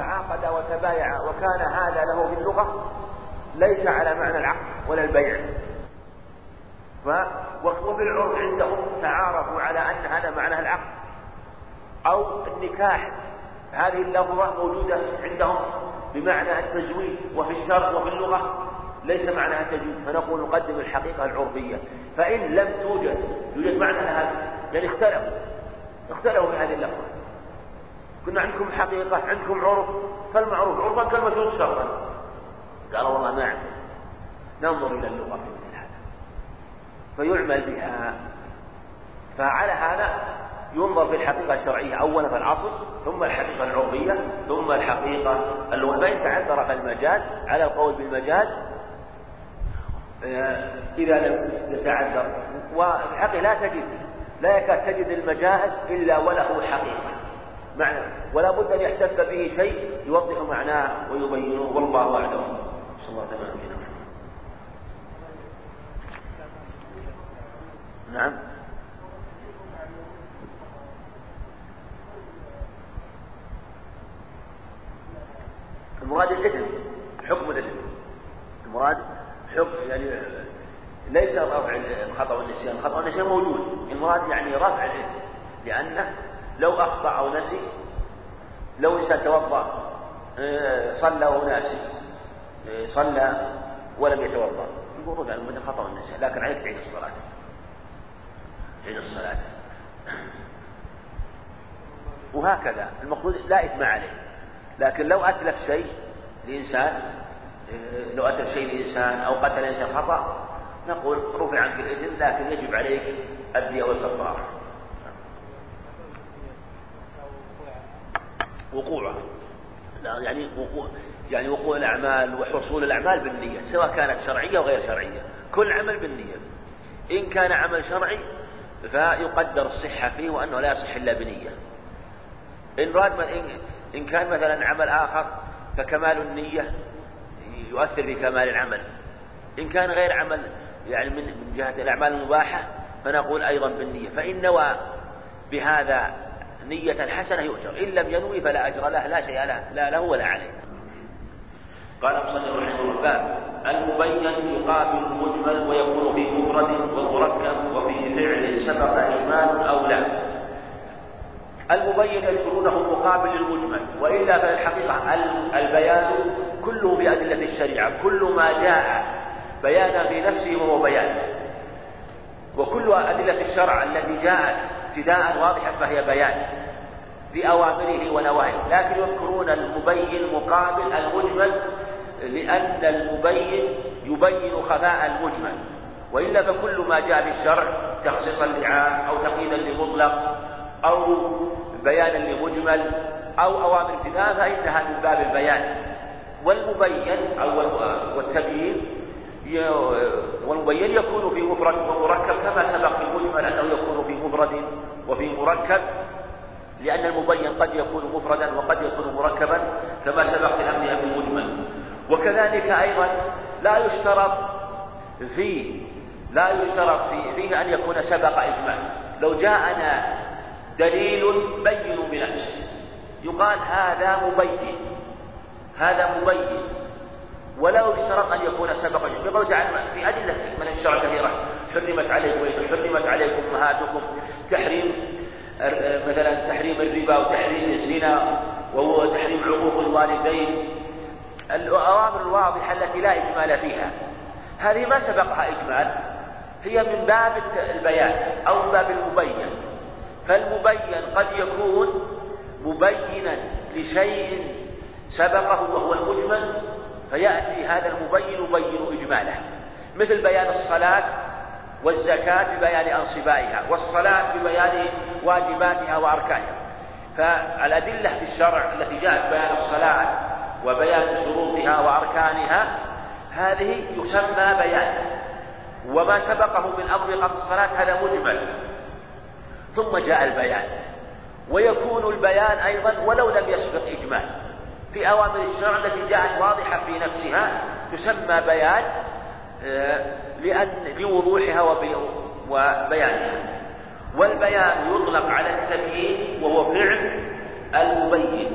تعاقد وتبايع وكان هذا له باللغة ليس على معنى العقد ولا البيع. ف وفي العرف عندهم تعارفوا على أن هذا معناه العقد. أو النكاح. هذه اللفظة موجودة عندهم بمعنى التزويج وفي الشرع وفي اللغة. ليس معناها التجويد. فنقول نقدم الحقيقة العرفية. فإن لم توجد يوجد معنى هذا يعني اختلفوا. اختلفوا في هذه اللفظة. كنا عندكم حقيقة عندكم عرف فالمعروف. عرفا كالمشروط شرعا قال والله ما عندنا ننظر إلى اللغة في مثل هذا. فيعمل بها. فعلى هذا ينظر في الحقيقة الشرعية. أولا في العصر ثم الحقيقة العرفية ثم الحقيقة اللغة. فإن تعذر المجاز؟ على القول بالمجاز. آه، إذا لم يتعذر. والحقيقة لا تجد لا يكاد تجد المجاز إلا وله حقيقة. معنى. ولا بد أن يحتف به شيء يوضح معناه ويبينه. والله أعلم. صلى الله عليه وسلم. نعم. المراد الإثم. حكم الإثم. المراد حكم يعني ليس رفع الخطأ والنسيان. الخطأ والنسيان موجود. المراد يعني رفع الإثم. لأنه لو أخطأ أو نسي لو إنسان توضأ آه، صلى وهو ناسي آه، صلى ولم يتوضأ. يقول رجع من الخطأ والنسيان لكن عليك تعيد الصلاة. تعيد الصلاة. وهكذا المقصود لا إثم عليه. لكن لو أتلف شيء لإنسان آه، لو أتلف شيء لإنسان أو قتل إنسان خطأ نقول رفع عنك الإثم لكن يجب عليك الدية والكفارة وقوعها يعني وقوع يعني وقوع الأعمال وحصول الأعمال بالنية سواء كانت شرعية أو غير شرعية. كل عمل بالنية. إن كان عمل شرعي فيقدر الصحة فيه وأنه لا يصح إلا بنية. إن راد إن كان مثلا عمل آخر فكمال النية يؤثر في كمال العمل. إن كان غير عمل يعني من من جهة الأعمال المباحة فنقول أيضا بالنية. فإن نوى بهذا نية حسنة يؤجر إن لم ينوي فلا أجر له لا شيء له لا له ولا عليه. قال المصنف رحمه الله المبين يقابل المجمل ويكون في مفرد ومركب وفي فعل سبق إجمال أو لا. المبين يذكرونه مقابل للمجمل وإلا فالحقيقة البيان كله بأدلة الشريعة كل ما جاء بيانا في نفسه وهو بيان. وكل أدلة الشرع التي جاءت ابتداء واضحة فهي بيان بأوامره ونواهيه. لكن يذكرون المبين مقابل المجمل لأن المبين يبين خفاء المجمل وإلا فكل ما جاء بالشرع تخصيصا لعام أو تقييدا لمطلق أو بيانا لمجمل أو أوامر ابتداء فإنها من باب البيان. والمبين أو والتبيين والمبين يكون في مفرد ومركب كما سبق في المجمل أنه يكون في مفرد وفي مركب لأن المبين قد يكون مفردا وقد يكون مركبا كما سبق في الأمر بالمجمل وكذلك أيضا لا يشترط فيه لا يشترط فيه, فيه أن يكون سبق إجمال لو جاءنا دليل بين بنفسه يقال هذا مبين هذا مبين. ولو اشترط أن يكون سبق يقول تعالى في أدلة من الشرع كثيره حرمت عليكم حرمت عليكم أمهاتكم. تحريم مثلا تحريم الربا وتحريم الزنا وهو تحريم عقوق الوالدين. الأوامر الواضحة التي لا إجمال فيها. هذه ما سبقها إجمال. هي من باب البيان أو من باب المبين. فالمبين قد يكون مبينا لشيء سبقه وهو المجمل فيأتي هذا المبين يبين إجماله مثل بيان الصلاة والزكاة ببيان أنصبائها والصلاة ببيان واجباتها وأركانها. فالأدلة في الشرع التي جاءت بيان الصلاة وبيان شروطها وأركانها هذه يسمى بيان. وما سبقه من أمر قبل الصلاة هذا مجمل. ثم جاء البيان ويكون البيان أيضا ولو لم يسبق إجمال. في أوامر الشرع التي جاءت واضحة في نفسها تسمى بيان آه، لأن لوضوحها وبيانها. والبيان يطلق على التبيين وهو فعل المبين.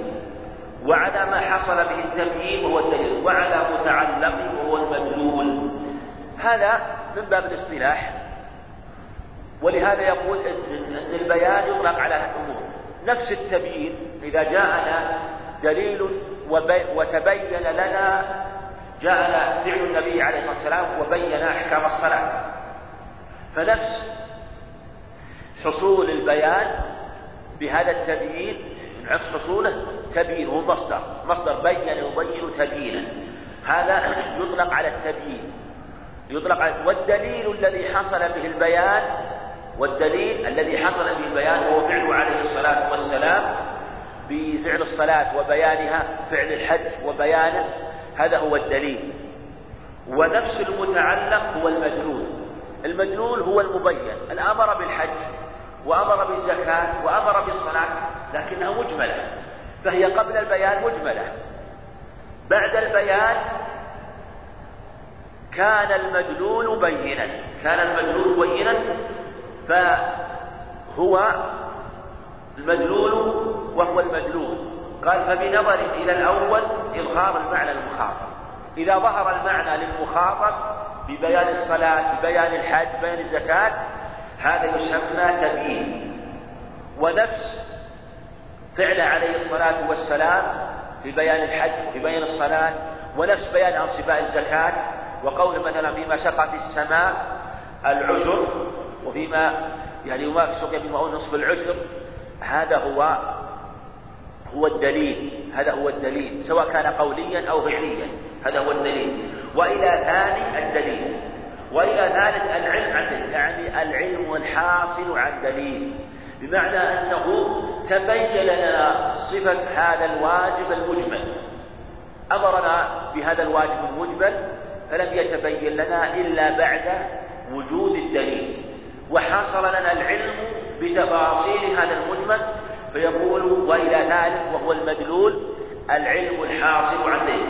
وعلى ما حصل به التبيين وهو الدليل. وعلى متعلق وهو المدلول. هذا من باب الاصطلاح. ولهذا يقول إن البيان يطلق على الأمور. نفس التبيين إذا جاءنا دليل وتبين لنا جاءنا فعل النبي عليه الصلاة والسلام وبين أحكام الصلاة. فنفس حصول البيان بهذا التبيين عكس حصوله تبيين هو مصدر مصدر بين يبين تبيينا هذا يطلق على التبيين. يطلق على والدليل الذي حصل به البيان والدليل الذي حصل به البيان هو فعله عليه الصلاة والسلام بفعل الصلاة وبيانها فعل الحج وبيانه هذا هو الدليل. ونفس المتعلق هو المدلول المدلول هو المبين. الأمر بالحج وأمر بالزكاة وأمر بالصلاة لكنها مجملة. فهي قبل البيان مجملة. بعد البيان كان المدلول بينا. كان المدلول بينا فهو المدلول وهو المدلول قال فبنظر إلى الأول إظهار المعنى المخاطب. إذا ظهر المعنى للمخاطب ببيان الصلاة ببيان الحج ببيان الزكاة هذا يسمى تبيين. ونفس فعل عليه الصلاة والسلام في بيان الحج وفي بيان الصلاة. ونفس بيان أنصباء الزكاة. وقول مثلا فيما سقط السماء العشر وفيما يعني وما سقي بما نصف العشر هذا هو هو الدليل هذا هو الدليل سواء كان قوليا أو فعليا هذا هو الدليل. وإلى ثاني الدليل وإلى ثالث العلم عن يعني العلم الحاصل عن دليل. بمعنى أنه تبين لنا صفة هذا الواجب المجمل. أمرنا بهذا الواجب المجمل فلم يتبين لنا إلا بعد وجود الدليل. وحصل لنا العلم بتفاصيل هذا المجمل فيقول وإلى ذلك وهو المدلول العلم الحاصل عن ذلك.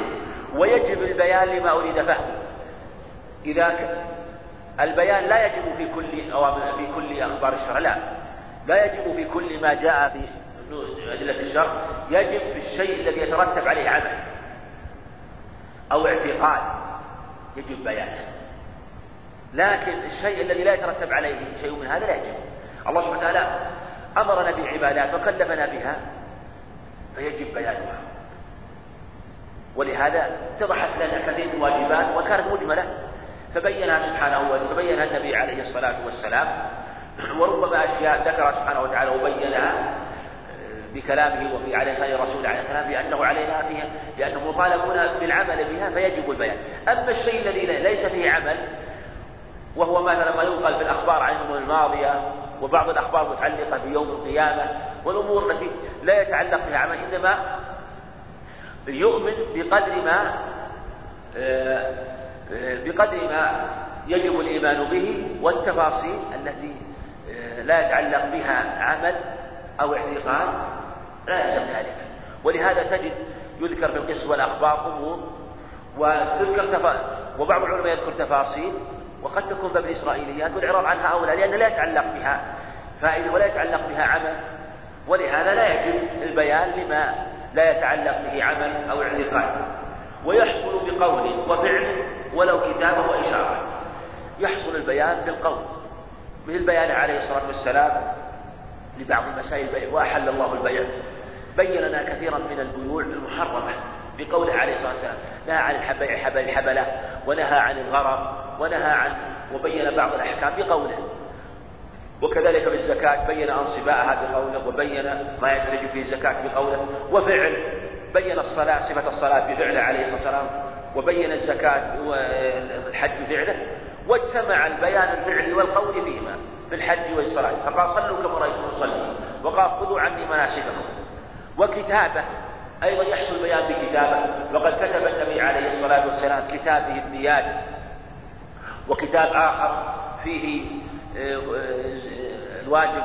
ويجب البيان لما أريد فهمه. إذا البيان لا يجب في كل أوامر في كل أخبار الشرع لا. لا يجب في كل ما جاء في أدلة الشرع. يجب في الشيء الذي يترتب عليه عمل أو اعتقاد. يجب بيانه. لكن الشيء الذي لا يترتب عليه شيء من هذا لا يجب. الله سبحانه وتعالى أمرنا بعبادات وكلفنا بها فيجب بيانها. ولهذا اتضحت لنا كثير من الواجبات وكانت مجملة. فبينها سبحانه وتبينها النبي عليه الصلاة والسلام. وربما أشياء ذكر سبحانه وتعالى وبينها بكلامه وفي على لسان الرسول عليه السلام بأنه علينا فيها لأنه مطالبون بالعمل بها فيجب البيان. أما الشيء الذي ليس فيه عمل وهو مثلا ما ينقل في الأخبار عن الماضية وبعض الأخبار متعلقة بيوم القيامة والأمور التي لا يتعلق بها عمل إنما يؤمن بقدر ما آه، آه، بقدر ما يجب الإيمان به والتفاصيل التي آه، لا يتعلق بها عمل أو اعتقاد لا يلزم ذلك ولهذا تجد يذكر في القصص والأخبار أمور وتذكر. وبعض العلماء يذكر تفاصيل وقد تكون باب الإسرائيليات والإعراض عنها أولى لأن لا يتعلق بها فائدة ولا يتعلق بها عمل. ولهذا لا يجب البيان لما لا يتعلق به عمل أو اعتقاد. ويحصل بقول وفعل ولو كتابة وإشارة. يحصل البيان بالقول. مثل البيان عليه الصلاة والسلام لبعض المسائل البيع وأحل الله البيع. بين لنا كثيرا من البيوع المحرمة. بقوله عليه الصلاة والسلام نهى عن الحبيع حبل الحبلة ونهى عن الغرر ونهى عن وبين بعض الأحكام بقوله. وكذلك بالزكاة بين أنصباءها بقوله وبين ما يدرج فيه الزكاة بقوله وفعل بين الصلاة صفة الصلاة بفعله عليه الصلاة والسلام وبين الزكاة والحج بفعله واجتمع البيان الفعلي والقول فيهما في الحج والصلاة. فقال صلوا كما رأيتم صلوا وقال خذوا عني مناسككم. وكتابة أيضا يحصل بيان بكتابة وقد كتب النبي عليه الصلاة والسلام كتاب فيه وكتاب آخر فيه آه، آه، الواجب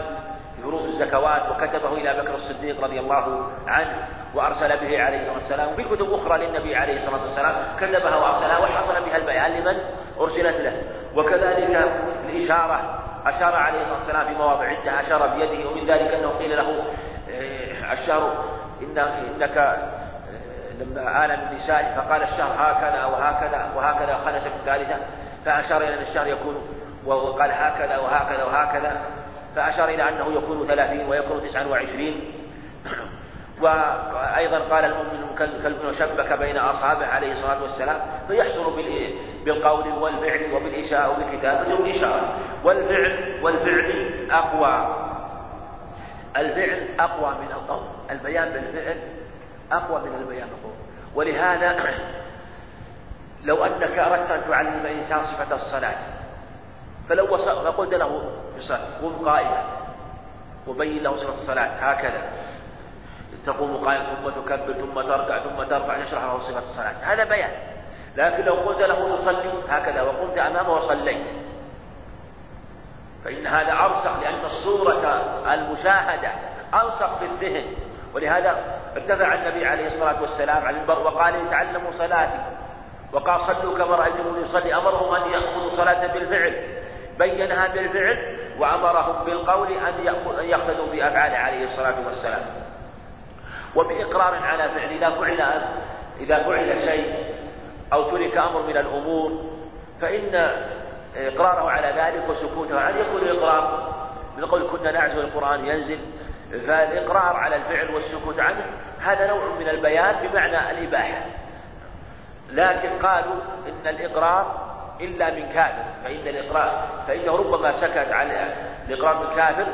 فروض الزكوات. وكتبه إلى بكر الصديق رضي الله عنه وأرسل به عليه الصلاة والسلام. وفي كتب أخرى للنبي عليه الصلاة والسلام. كتبها وأرسلها وحصل بها البيان لمن أرسلت له. وكذلك الإشارة أشار عليه الصلاة والسلام في مواضع عدة أشار بيده ومن ذلك أنه قيل له آه، الشهر إن إنك لما آل من فقال الشهر هكذا وهكذا وهكذا خنس الثالثة فأشار إلى أن الشهر يكون وقال هكذا وهكذا وهكذا فأشار إلى أنه يكون ثلاثين ويكون تسعا وعشرين. وأيضا قال المؤمن كلب وشبك بين أصحابه عليه الصلاة والسلام فيحصل بالقول والفعل وبالإشاءة وبالكتابة والإشارة والفعل والفعل أقوى. الفعل أقوى من القول. البيان بالفعل أقوى من البيان بالقول. ولهذا لو أنك أردت أن تعلم الإنسان صفة الصلاة فلو فقلت له الصلاة قم قائما. وبين له صفة الصلاة. هكذا. تقوم قائما ثم تكبر ثم تركع ثم ترفع تشرح له صفة الصلاة. هذا بيان. لكن لو قلت له تصلي هكذا. وقمت أمامه وصليت. فإن هذا أرسخ لأن الصورة المشاهدة ألصق في الذهن. ولهذا ارتفع النبي عليه الصلاة والسلام على المنبر وقال تعلموا صلاتي وقال صلوا كما رأيتموني يصلي أمرهم أن يأخذوا صلاة بالفعل. بينها بالفعل وأمرهم بالقول أن يقتدوا بأفعاله عليه الصلاة والسلام. وبإقرار على فعل. إذا فعل إذا فعل شيء أو ترك أمر من الأمور فإن إقراره على ذلك وسكوته. عنه يكون الإقرار من قول كنا نعزو القرآن ينزل؟ فالإقرار على الفعل والسكوت عنه هذا نوع من البيان بمعنى الإباحة. لكن قالوا إن الإقرار إلا من كافر فإن الإقرار فإنه ربما سكت على الإقرار من كافر.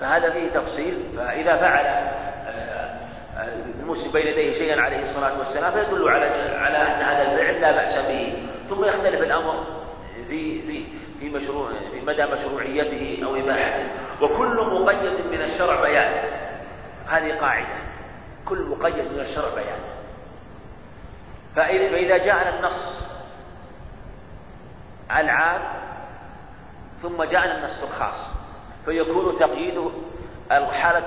فهذا فيه تفصيل. فإذا فعل آه، المسلم بين يديه شيئا عليه الصلاة والسلام فيدل على على أن هذا الفعل لا بأس به. ثم يختلف الأمر. في في في مشروع في مدى مشروعيته أو إباحته. وكل مقيد من الشرع بيان. هذه قاعدة. كل مقيد من الشرع بيان. فإذا جاءنا النص العام ثم جاءنا النص الخاص فيكون تقييد الحالة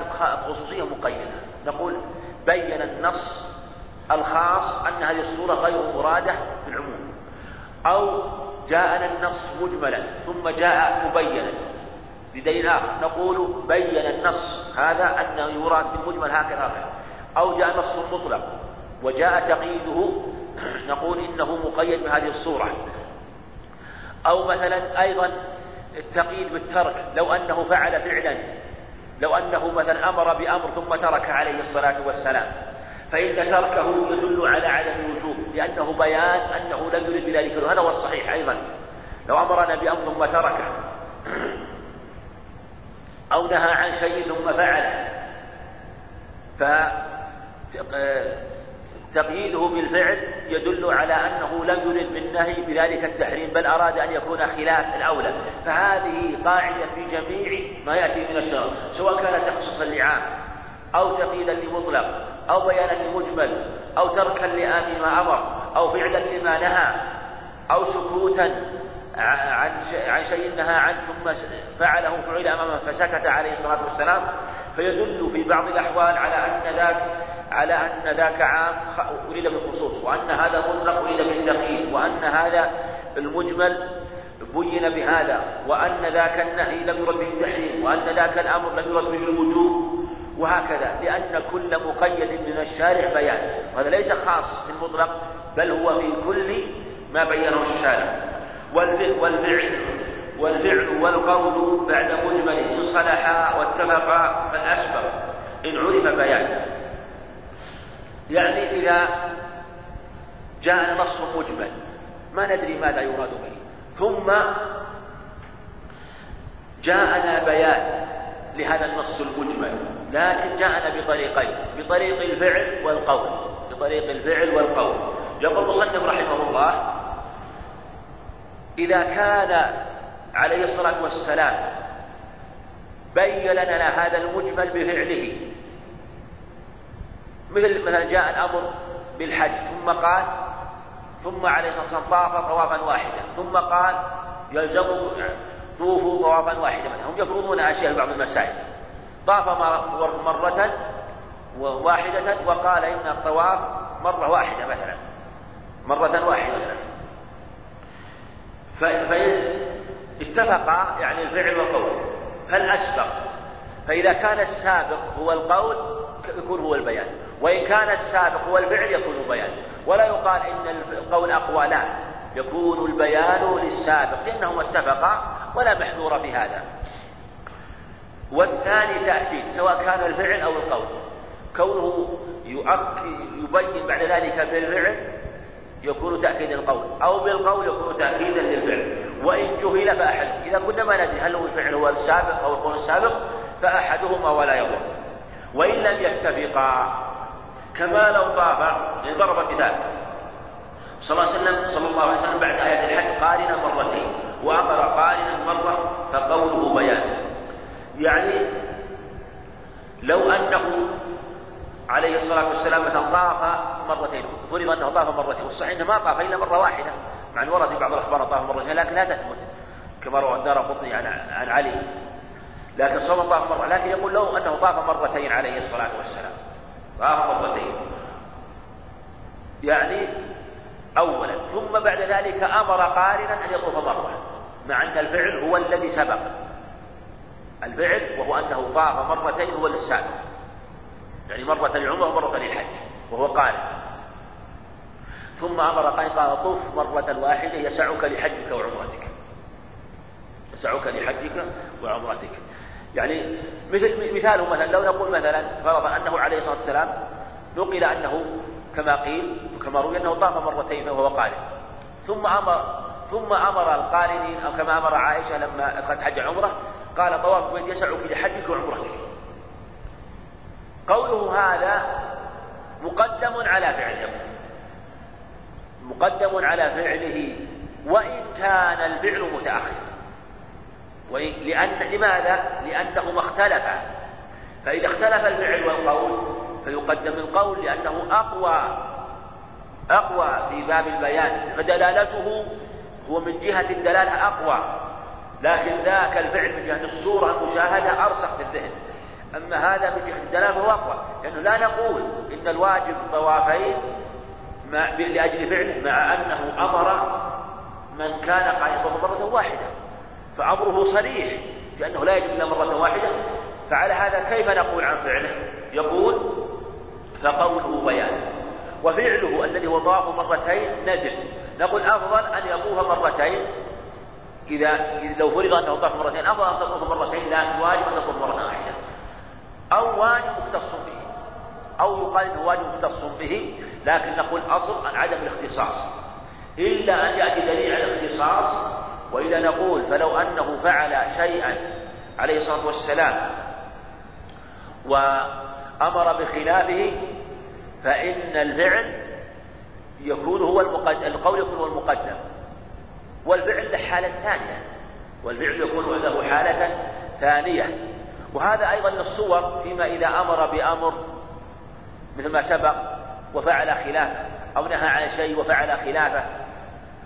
الخصوصية مقيدة. نقول بين النص الخاص أن هذه الصورة غير مرادة في العموم. أو جاءنا النص مجملا ثم جاء مبينا. بدليل آخر نقول بين النص. هذا أنه يراد بالمجمل هكذا. أو جاء نص مطلق وجاء تقييده. نقول إنه مقيد بهذه الصورة. أو مثلا أيضا التقييد بالترك لو أنه فعل فعلا لو أنه مثلا أمر بأمر ثم ترك عليه الصلاة والسلام. فإن تركه يدل على عدم الوجوب لأنه بيان أنه لم يرد بذلك هذا هو الصحيح أيضا. لو أمرنا بأمر ثم تركه أو نهى عن شيء ثم فعله ف تقييده بالفعل يدل على أنه لم يرد بالنهي بذلك التحريم بل أراد أن يكون خلاف الأولى. فهذه قاعدة في جميع ما يأتي من الشرع سواء كان تخصيصا لعام أو تقييدا لمطلق أو بيانا لمجمل أو تركا لآن ما أمر أو فعلا لما نهى أو سكوتا عن عن شيء نهى عنه ثم فعله فعل امامه فسكت عليه الصلاة والسلام. فيدل في بعض الأحوال على أن ذاك على أن ذاك عام أريد بالخصوص وأن هذا مطلق أريد بالتقييد وأن هذا المجمل بين بهذا وأن ذاك النهي لم يرد به التحريم وأن ذاك الأمر لم يرد به الوجوب. وهكذا لأن كل مقيد من الشارع بيان. وهذا ليس خاص بالمطلق بل هو في كل ما بينه الشارع والفعل والفعل والقول بعد مجمل إن صلحا واتفقا فالأسبق. إن عرف بيان. يعني إذا جاء النص مجمل ما ندري ماذا يراد به. ثم جاءنا بيان لهذا النص المجمل. لكن جاءنا بطريقين بطريق الفعل والقول بطريق الفعل والقول. يقول المصنف رحمه الله إذا كان عليه الصلاة والسلام بين لنا هذا المجمل بفعله مثل مثلا جاء الأمر بالحج ثم قال ثم عليه الصلاة والسلام طاف طوافا واحدا ثم قال يلزم طوفوا طوافا واحدا هم يفرضون أشياء في بعض المسائل. طاف مرة واحدة وقال إن الطواف مرة واحدة مثلا. مرة واحدة مثلا. فاتفقا يعني الفعل والقول. فالأسبق فإذا كان السابق هو القول يكون هو البيان. وإن كان السابق هو الفعل يكون بيان ولا يقال إن القول أقوى لا. يكون البيان للسابق. لأنهما اتفقا ولا محذور في هذا. والثاني تأكيد سواء كان الفعل أو القول. كونه يبين بعد ذلك بالفعل يكون تأكيدا القول. أو بالقول يكون تأكيدا للفعل. وإن جهل فأحد. إذا كنا ما ندري هل هو الفعل هو السابق أو القول السابق فأحدهما ولا يضر. وإن لم يتفقا كما لو طاف يعني ضرب مثال صلى الله عليه وسلم صلى الله عليه وسلم بعد آية الحج قارنا مرتين. وأمر قارنا مرة فقوله بيان. يعني لو أنه عليه الصلاة والسلام مثلا طاف مرتين فرض أنه طاف مرتين والصحيح أنه ما طاف إلا مرة واحدة. مع أن ورد في بعض الأخبار طاف مرتين لكن لا تثبت. كما روى الدار قطني عن, عن علي. لكن الله طاف مرة لكن يقول له أنه طاف مرتين عليه الصلاة والسلام. طاف مرتين. يعني أولا ثم بعد ذلك أمر قارنا أن يطوف مرة مع أن الفعل هو الذي سبق. الفعل وهو أنه طاف مرتين هو للسابق. يعني مرة للعمرة ومرة للحج وهو قارن ثم أمر قال قال طوف مرة واحدة يسعك لحجك وعمرتك. يسعك لحجك وعمرتك. يعني مثل مثاله مثلا لو نقول مثلا فرض أنه عليه الصلاة والسلام نقل أنه كما قيل وكما روي أنه طاف مرتين وهو قارن ثم أمر ثم أمر القارنين أو كما أمر عائشة لما قد حج عمرة قال طواف البيت يسعك لحجك وعمرتك قوله هذا مقدم على فعله. مقدم على فعله. وإن كان الفعل متأخر. لأن لماذا؟ لأنهما اختلفا. فإذا اختلف الفعل والقول فيقدم القول لأنه أقوى أقوى في باب البيان. فدلالته هو من جهة الدلالة أقوى. لكن ذاك الفعل من جهة الصورة المشاهدة أرسخ في الذهن. أما هذا من جهة الدلالة فهو أقوى لأنه لا نقول إن الواجب طوافين لأجل فعله مع أنه أمر من كان قائما مرة واحدة. فأمره صريح لأنه لا يجب إلا مرة واحدة. فعلى هذا كيف نقول عن فعله؟ يقول فقوله بيان. وفعله الذي هو مرتين نزل. نقول أفضل أن يطوف مرتين. إذا لو فرض أنه طاف مرتين أفضل أن تطوف مرتين لكن واجب أن تطوف مرة واحدة. أو واجب مختص به. أو يقال أنه واجب مختص به لكن نقول أصل عدم الاختصاص. إلا أن يأتي دليل على الاختصاص وإذا نقول فلو أنه فعل شيئا عليه الصلاة والسلام وأمر بخلافه فإن الفعل يكون هو المقدم القول يكون هو المقدم. والفعل له حالة ثانية. والفعل يكون له حالة ثانية. وهذا أيضا الصور فيما إذا أمر بأمر مثل ما سبق وفعل خلافه أو نهى عن شيء وفعل خلافه.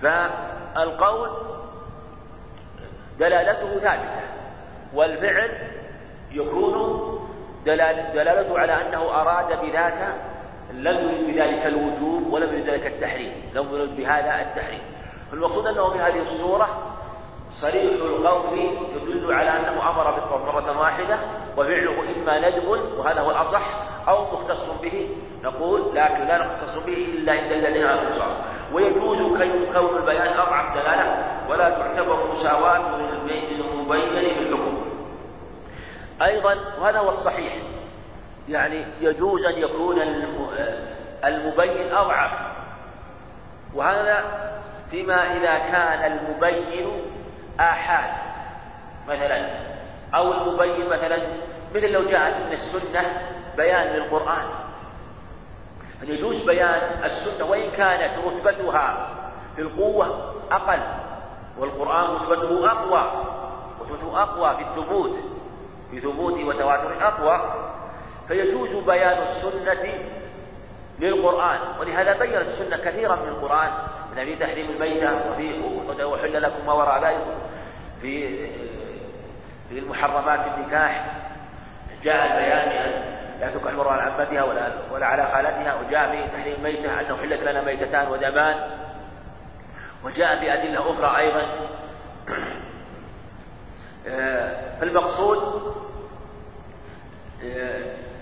فالقول دلالته ثابتة. والفعل يكون دلالته على أنه أراد بذاك لم يرد بذلك الوجوب ولم يرد بذلك التحريم. لم يرد بهذا التحريم. المقصود أنه في هذه الصورة صريح القول يدل على أنه أمر بالطواف مرة واحدة وفعله إما ندب وهذا هو الأصح أو مختص به. نقول لكن لا نختص به إلا عند الذين على الاختصاص ويجوز كون البيان أضعف دلالة ولا تعتبر مساواة للمبين بالحكم. أيضا وهذا هو الصحيح. يعني يجوز أن يكون المبين أضعف. وهذا فيما إذا كان المبين آحاد مثلا أو المبين مثلا مثل لو جاءت من السنة بيان للقرآن. فيجوز بيان السنة وإن كانت رتبتها في القوة أقل والقرآن رتبته أقوى رتبته أقوى في الثبوت في ثبوت وتواتر أقوى فيجوز بيان السنة للقرآن. ولهذا بين السنة كثيرا من القرآن. من في تحريم الميتة وفي وحل لكم ما وراء ذلك. في في المحرمات النكاح جاء البيان بأن لا تنكح المرأة على عمتها ولا ولا على خالتها وجاء في تحريم الميتة أنه حلت لنا ميتتان ودمان. وجاء في أدلة أخرى أيضا. فالمقصود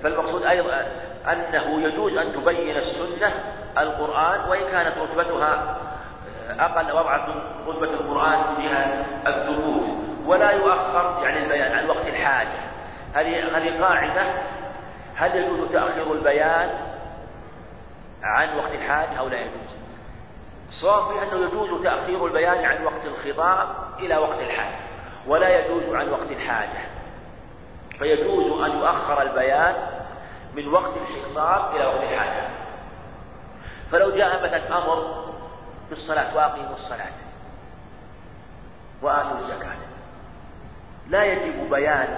فالمقصود أيضا أنه يجوز أن تبين السنة القرآن وإن كانت رتبتها أقل من رتبة القرآن جهة الثبوت ولا يؤخر يعني البيان عن وقت الحاجة هذه هذه قاعدة. هل يجوز تأخير البيان عن وقت الحاجة أو لا يجوز؟ الصواب أنه يجوز تأخير البيان عن وقت الخطاب إلى وقت الحاجة ولا يجوز عن وقت الحاجة فيجوز أن يؤخر البيان من وقت الخطاب إلى وقت الحاجة فلو جاء مثلا أمر بالصلاة وأقيموا الصلاة وآتوا الزكاة. لا يجب بيان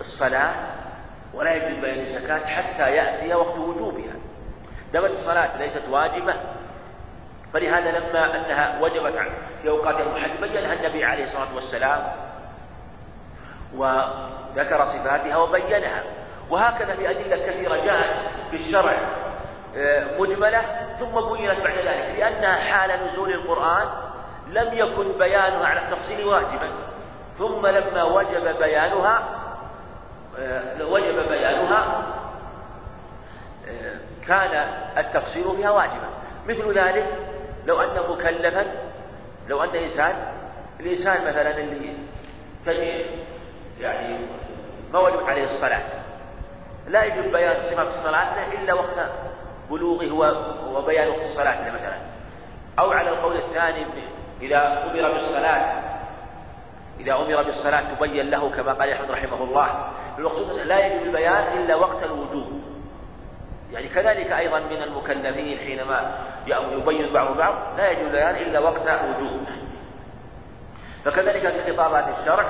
الصلاة ولا يجب بيان الزكاة حتى يأتي وقت وجوبها. دمت الصلاة ليست واجبة فلهذا لما أنها وجبت في أوقات المحددة بينها النبي عليه الصلاة والسلام وذكر صفاتها وبينها. وهكذا في أدلة كثيرة جاءت في الشرع آه، مجملة ثم بينت بعد ذلك لأنها حال نزول القرآن لم يكن بيانها على التفصيل واجبا. ثم لما وجب بيانها آه، وجب بيانها آه، كان التفصيل فيها واجبا. مثل ذلك لو أن مكلفا لو أن إنسان الإنسان مثلا اللي يعني ما وجبت عليه الصلاة لا يجب بيان صفة الصلاة إلا وقت بلوغه وبيان وقت الصلاة مثلا. أو على القول الثاني إذا أمر بالصلاة إذا أمر بالصلاة تبين له كما قال أحمد رحمه الله. المقصود لا يجب البيان إلا وقت الوجوب. يعني كذلك أيضا من المكلفين حينما يبين بعض بعض لا يجب البيان إلا وقت وجوب. فكذلك في خطابات الشرع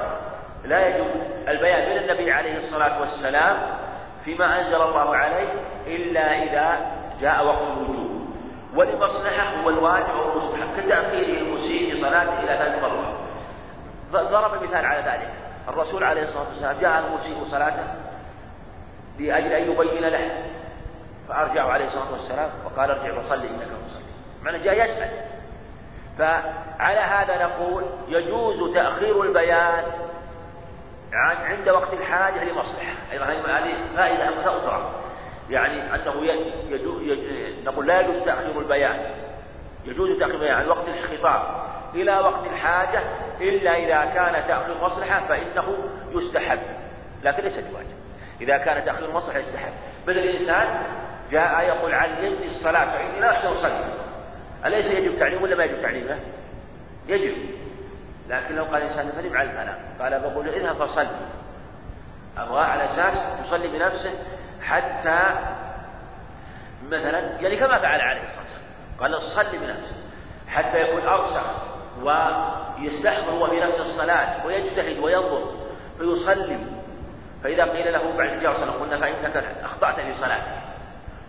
لا يجب البيان من النبي عليه الصلاة والسلام فيما أنزل الله عليه إلا إذا جاء وقت الوجوب. ولمصلحة هو الواجب أو المستحب كتأخيره المسيء في صلاته إلى ذلك ضرورة ضرب مثال على ذلك. الرسول عليه الصلاة والسلام جاء المسيء صلاته لأجل أن يبين له. فأرجع عليه الصلاة والسلام وقال ارجع وصلي إنك مصلي. معنى جاء يسأل. فعلى هذا نقول يجوز تأخير البيان عن عند وقت الحاجة لمصلحة. أيضا هذه فائدة أخرى. يعني أنه يجوز نقول لا يجوز تأخير البيان. يجوز تأخير البيان. عن وقت الخطاب. إلى وقت الحاجة إلا إذا كان تأخير مصلحة فإنه يستحب. لكن ليس بواجب. إذا كان تأخير مصلحة يستحب. بدل الإنسان جاء يقول علمني الصلاة فإني لا أحسن أصلي. أليس يجب تعليمه ولا ما يجب تعليمه؟ يجب. لكن لو قال الإنسان ماني معلم أنا. قال بقول اذهب فصل أبغى على أساس تصلي بنفسه حتى مثلا يعني كما فعل عليه الصلاة والسلام. قال صلي بنفسه حتى يكون أرسخ ويستحضر هو في نفس الصلاة ويجتهد وينظر فيصلي. فإذا قيل له بعد الجار صلى قلنا فإنك أخطأت في صلاتك.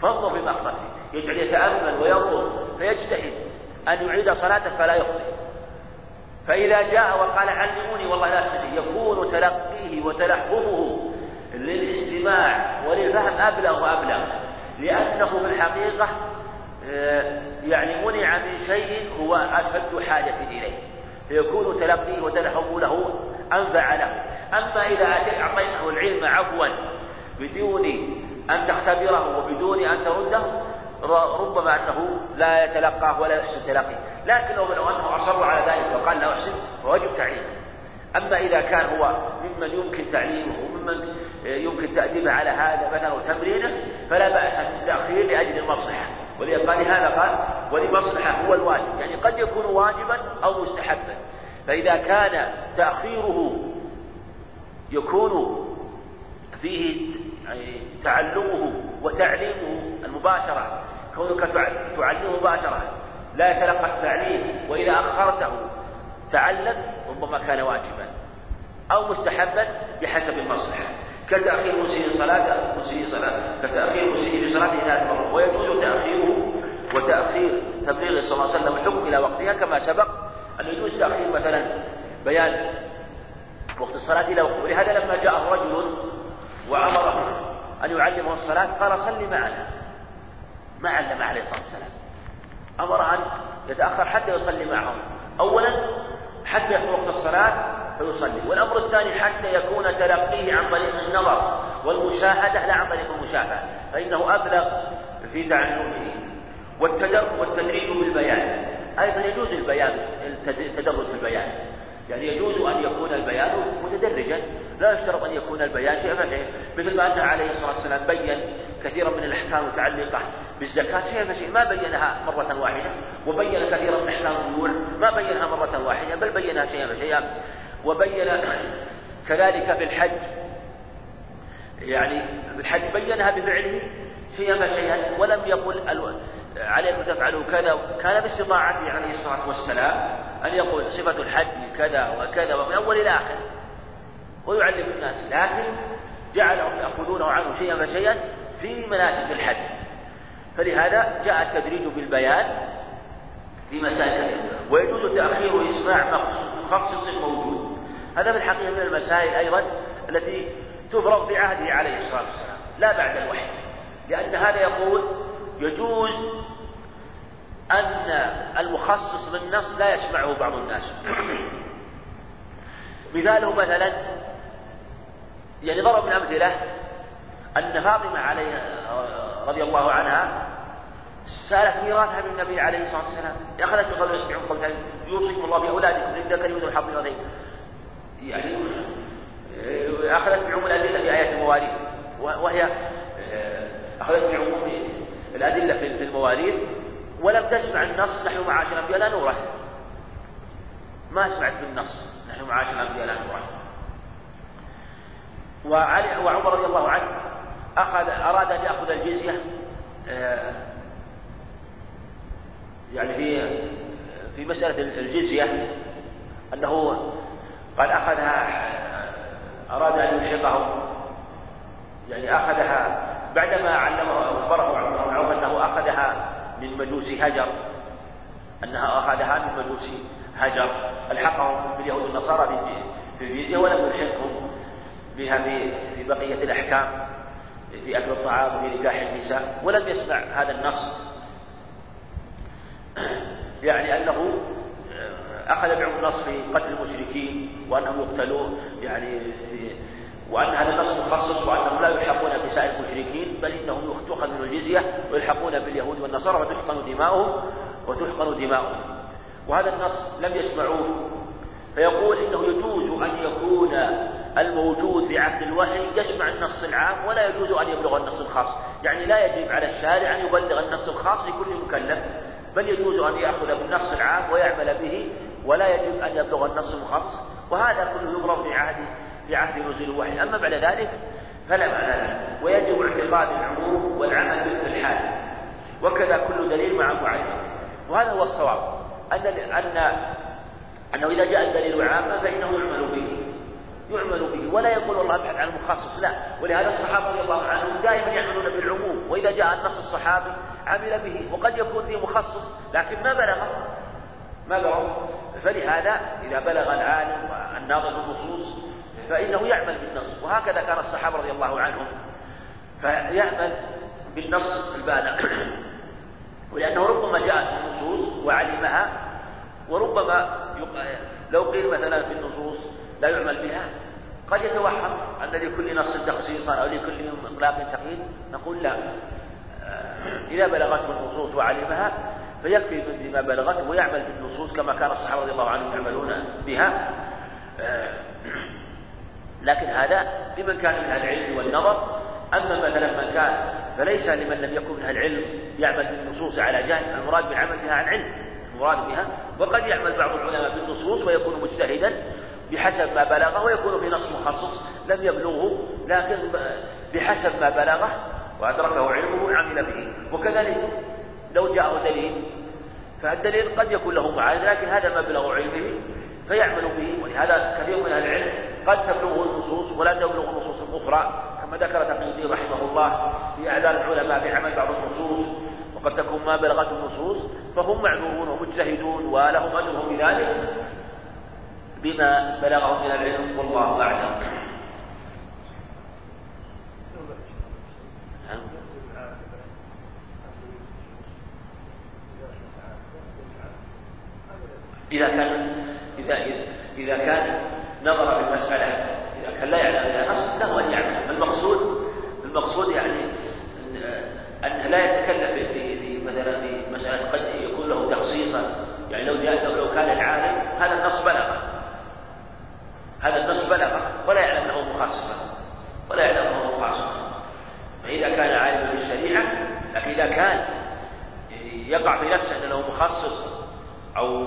فانظر بما أخطأت يجعل يتأمل وينظر فيجتهد. أن يعيد صلاته فلا يخطئ. فإذا جاء وقال علموني والله لا أستطيع يكون تلقيه وتلحظه للاستماع وللفهم أبلغ وأبلغ. لأنه في الحقيقة آه، يعني منع من شيء هو أشد حاجة إليه. فيكون تلقيه وتلحظه له أنفع له. أما إذا أعطيته العلم عفوا بدون أن تختبره وبدون أن ترده ربما أنه لا يتلقاه ولا يحسن تلقيه. لكن لو أنه أصر على ذلك وقال لا أحسن فواجب تعليمه أما إذا كان هو ممن يمكن تعليمه وممن يمكن تأديبه على هذا مثلا وتمرينه فلا بأس بالتأخير لأجل المصلحة. ولقال هذا قال ولمصلحة هو الواجب. يعني قد يكون واجبا أو مستحبا. فإذا كان تأخيره يكون فيه تعلمه وتعليمه المباشرة كونك تعلمه مباشرة لا يتلقى التعليم وإذا أخرته تعلم ربما كان واجبا أو مستحبا بحسب المصلحة. كتأخير مسيء صلاة مسيء صلاة. كتأخير مسيء صلاته ثلاث مرات ويجوز تأخيره وتأخير تبليغ صلى الله عليه وسلم الحكم إلى وقتها كما سبق. أن يجوز تأخير مثلا بيان وقت الصلاة إلى وقت ولهذا لما جاء رجل وأمره أن يعلمه الصلاة قال صل معنا. ما علم عليه الصلاة والسلام. أمر أن يتأخر حتى يصلي معهم. أولا حتى يحضر وقت الصلاة فيصلي. والأمر الثاني حتى يكون تلقيه عن طريق النظر والمشاهدة لا عن طريق المشاهدة فإنه أبلغ في تعلمه. والتدريج بالبيان. أيضا يجوز البيان التدرج في البيان يعني يجوز أن يكون البيان متدرجا لا يشترط أن يكون البيان شيئا فشيء مثل ما أن عليه الصلاة والسلام بين كثيرا من الأحكام المتعلقة بالزكاة. شيئا فشيء ما بينها مرة واحدة وبين كثيرا من أحكام البيوع ما بينها مرة واحدة بل بينها شيئا فشيئا وبين كذلك في الحج يعني الحج بينها بفعله شيئا فشيئا ولم يقل عليكم تفعلوا كذا كان باستطاعته عليه الصلاة والسلام أن يقول صفة الحج كذا وكذا ومن أول إلى آخر. ويعلم الناس لكن جعلهم يأخذونه عنه شيئا فشيئا في مناسك الحج. فلهذا جاء التدريج بالبيان في مسائل ويجوز تأخير إسماع مخصص موجود. هذا في الحقيقة من المسائل أيضا التي تفرض في عهده عليه الصلاة والسلام لا بعد الوحي. لأن هذا يقول يجوز أن المخصص بالنص لا يسمعه بعض الناس. مثاله مثلا يعني ضرب من الأمثلة أن فاطمة عليه رضي الله عنها سألت ميراثها من النبي عليه الصلاة والسلام. أخذت بقول قولها يوصيكم الله بأولادكم إن ذكر يد الحظ يعني أخذت بعموم الأدلة في آيات المواريث وهي أخذت بعموم الأدلة في المواريث ولم تسمع النص نحن معاشر الأنبياء لا نورث. ما سمعت بالنص نحن معاشر الأنبياء لا نورث. وعلي وعمر رضي الله عنه أخذ أراد أن يأخذ الجزية آه، يعني في في مسألة الجزية أنه قد أخذها أراد أن يلحقه. يعني أخذها بعدما علمه أخبره عمر أنه أخذها من مجوس هجر. أنها أخذها من مجوس هجر. ألحقهم باليهود والنصارى في الجزية ولم يلحقهم بها في بقية الأحكام في أكل الطعام وفي نكاح النساء. ولم يسمع هذا النص. يعني أنه أخذ بعض النص في قتل المشركين وأنهم يقتلون يعني وأن هذا النص مخصص وأنهم لا يلحقون بسائر المشركين بل إنهم تؤخذ من الجزية ويلحقون باليهود والنصارى وتحقن دماؤهم وتحقن دماؤهم. وهذا النص لم يسمعوه. فيقول إنه يجوز أن يكون الموجود في عهد الوحي يسمع النص العام ولا يجوز أن يبلغ النص الخاص. يعني لا يجب على الشارع أن يبلغ النص الخاص لكل مكلف بل يجوز أن يأخذ بالنص العام ويعمل به ولا يجب أن يبلغ النص الخاص. وهذا كله يضرب في عهد في عهد نزول الوحي. أما بعد ذلك فلا معنى له. ويجب اعتقاد العموم والعمل به في الحال. وكذا كل دليل مع معين وهذا هو الصواب. أن أن أنه إذا جاء الدليل عاما فإنه يعمل به. يعمل به. ولا يقول والله أبحث عن المخصص لا. ولهذا الصحابة رضي الله عنهم دائما يعملون بالعموم. وإذا جاء النص الصحابي عمل به. وقد يكون فيه مخصص. لكن ما بلغ ما بلغ فلهذا إذا بلغ العالم الناظر بالنصوص فإنه يعمل بالنص. وهكذا كان الصحابة رضي الله عنهم. فيعمل بالنص البالغ. ولأنه ربما جاءت النصوص وعلمها وربما لو قيل مثلا في النصوص لا يعمل بها قد يتوهم أن لكل نص تخصيصا أو لكل إطلاق تقييد نقول لا. إذا بلغته النصوص وعلمها فيكفي بما بلغته ويعمل بالنصوص كما كان الصحابة رضي الله عنهم يعملون بها. لكن هذا لمن كان من العلم والنظر. أما مثلا من كان فليس لمن لم يكن من العلم يعمل بالنصوص على جهل المراد بالعمل بها عن علم المراد بها. وقد يعمل بعض العلماء بالنصوص ويكون مجتهدا بحسب ما بلغه ويكون في نص مخصص لم يبلغه لكن بحسب ما بلغه وأدركه علمه عمل به. وكذلك لو جاءه دليل فالدليل قد يكون له معارض لكن هذا مبلغ علمه فيعمل به. ولهذا كثير من العلم قد تبلغه النصوص ولا تبلغ النصوص الأخرى كما ذكر تقي رحمه الله في اعذار العلماء بعمل بعض النصوص وقد تكون ما بلغته النصوص فهم معذورون ومجتهدون ولهم أجرهم بذلك بما بلغهم من العلم والله أعلم. إذا كان إذا إذا كان نظر في المسألة. إذا كان لا يعلم بها نص له أن يعمل المقصود المقصود يعني أنه لا يتكلف في مثلا في مسألة قد يكون له تخصيصا. يعني لو جاء لو كان العالم هذا النص بلغه هذا النص بلغه ولا يعلم أنه مخصصا ولا يعلم أنه مخصصا فإذا كان عالما بالشريعة لكن إذا كان يقع في نفسه أنه مخصص أو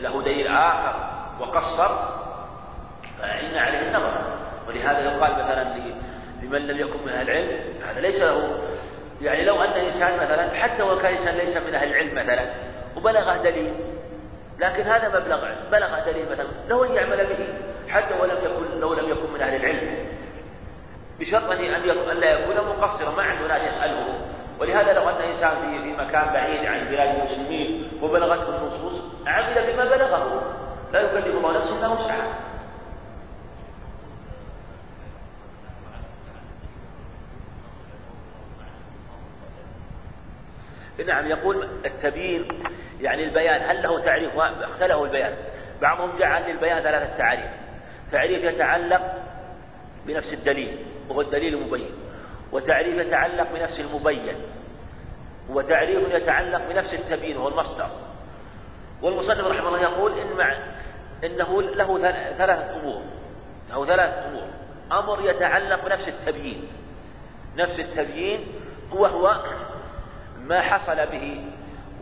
له دليل آخر وقصر فإن عليه النظر. ولهذا يقال مثلا لمن لم يكن من أهل العلم هذا ليس له يعني لو أن إنسان مثلا حتى وكان إنسان ليس من أهل العلم مثلا وبلغه دليل لكن هذا مبلغ علم بلغ دليل مثلا له أن يعمل به حتى ولم يكن لو لم يكن من أهل العلم. بشرط ان لا يكون مقصرا ما عنده ناس يساله ولهذا لو أن إنسان في في مكان بعيد عن بلاد المسلمين وبلغته النصوص عمل بما بلغه. لا يكلف الله نفسا إلا وسعها. نعم يقول التبيين يعني البيان هل له تعريف؟ اختلفوا البيان. بعضهم جعل للبيان ثلاثة تعريف تعريف يتعلق بنفس الدليل وهو الدليل المبين. وتعريف يتعلق بنفس المبين. وتعريف يتعلق بنفس التبيين وهو المصدر. والمصنف رحمه الله يقول إن مع إنه له ثلاثة أمور. له ثلاثة أمور. أمر يتعلق بنفس التبيين. نفس التبيين وهو ما حصل به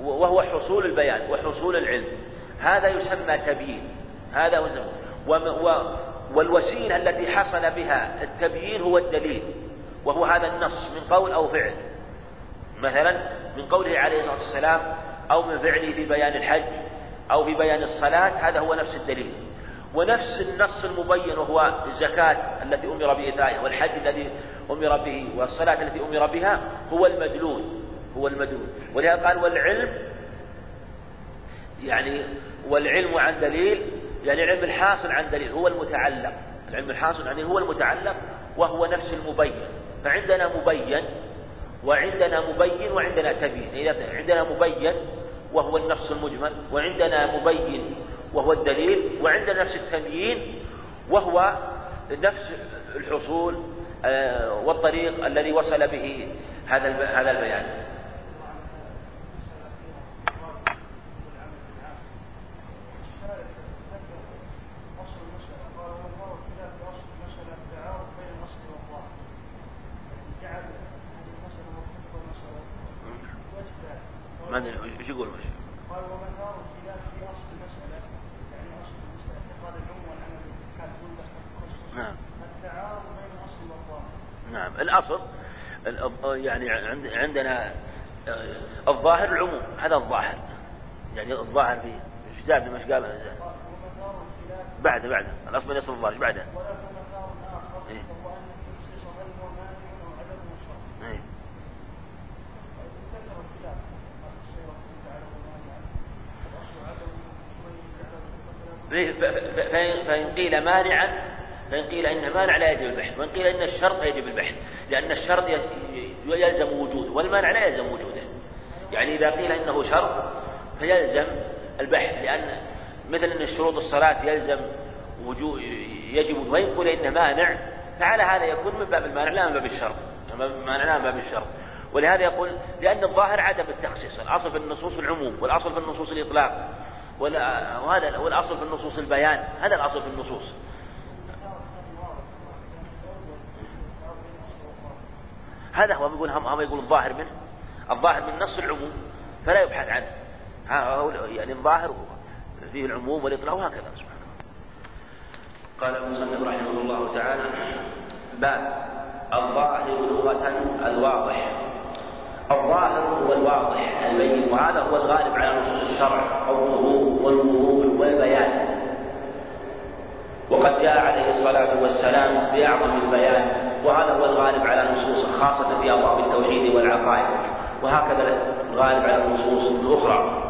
وهو حصول البيان وحصول العلم. هذا يسمى تبيين. هذا هو والوسيلة التي حصل بها التبيين هو الدليل وهو هذا النص من قول أو فعل. مثلا من قوله عليه الصلاة والسلام أو من فعله في بيان الحج أو في بيان الصلاة هذا هو نفس الدليل. ونفس النص المبين وهو الزكاة التي أمر بإيتائها والحج الذي أمر به والصلاة التي أمر بها هو المدلول. هو المدلول ولهذا قال والعلم يعني والعلم عن دليل يعني العلم الحاصل عن دليل هو المتعلق. العلم الحاصل عن هو المتعلق وهو نفس المبين. فعندنا مبين وعندنا مبين وعندنا تبيين عندنا مبين وهو النص المجمل وعندنا مبين وهو الدليل وعندنا نفس التبيين وهو نفس الحصول آه، والطريق الذي وصل به هذا هذا البيان ما ادري إيش يقول ماشي قال ومثار الخلاف في اصل المساله يعني اصل المساله اعتقاد العلم والعمل كان نعم التعارض بين الاصل والظاهر نعم الاصل يعني عندنا آه، الظاهر العموم هذا الظاهر. يعني الظاهر في إيش زاد مش قال بعد بعد. الأصل يصل الظاهر بعده؟ إيه؟ فإن قيل مانعا فإن قيل إن مانع لا يجب البحث وإن قيل إن الشرط يجب البحث لأن الشرط يلزم وجوده والمانع لا يلزم وجوده. يعني إذا قيل إنه شرط فيلزم البحث لأن مثل أن الشروط الصلاة يلزم وجود يجب وإن قيل إنه مانع فعلى هذا يكون من باب المانع لا من باب الشرط. مانع لا من باب الشرط. ولهذا يقول لأن الظاهر عدم التخصيص الأصل في النصوص العموم والأصل في النصوص الإطلاق وهذا والأصل في النصوص البيان هذا الأصل في النصوص. هذا هو يقول هم يقول الظاهر منه. الظاهر من نص العموم. فلا يبحث عنه. يعني الظاهر فيه العموم والإطلاق وهكذا. سبحانه قال المصنف رحمه الله تعالى باب الظاهر لغة الواضح. الظاهر هو الواضح البين. وهذا هو الغالب على نصوص الشرع. الظهور والوضوح والبيان. وقد جاء عليه الصلاة والسلام بأعظم البيان وهذا هو الغالب على نصوص خاصة في أبواب التوحيد والعقائد. وهكذا الغالب على النصوص الأخرى.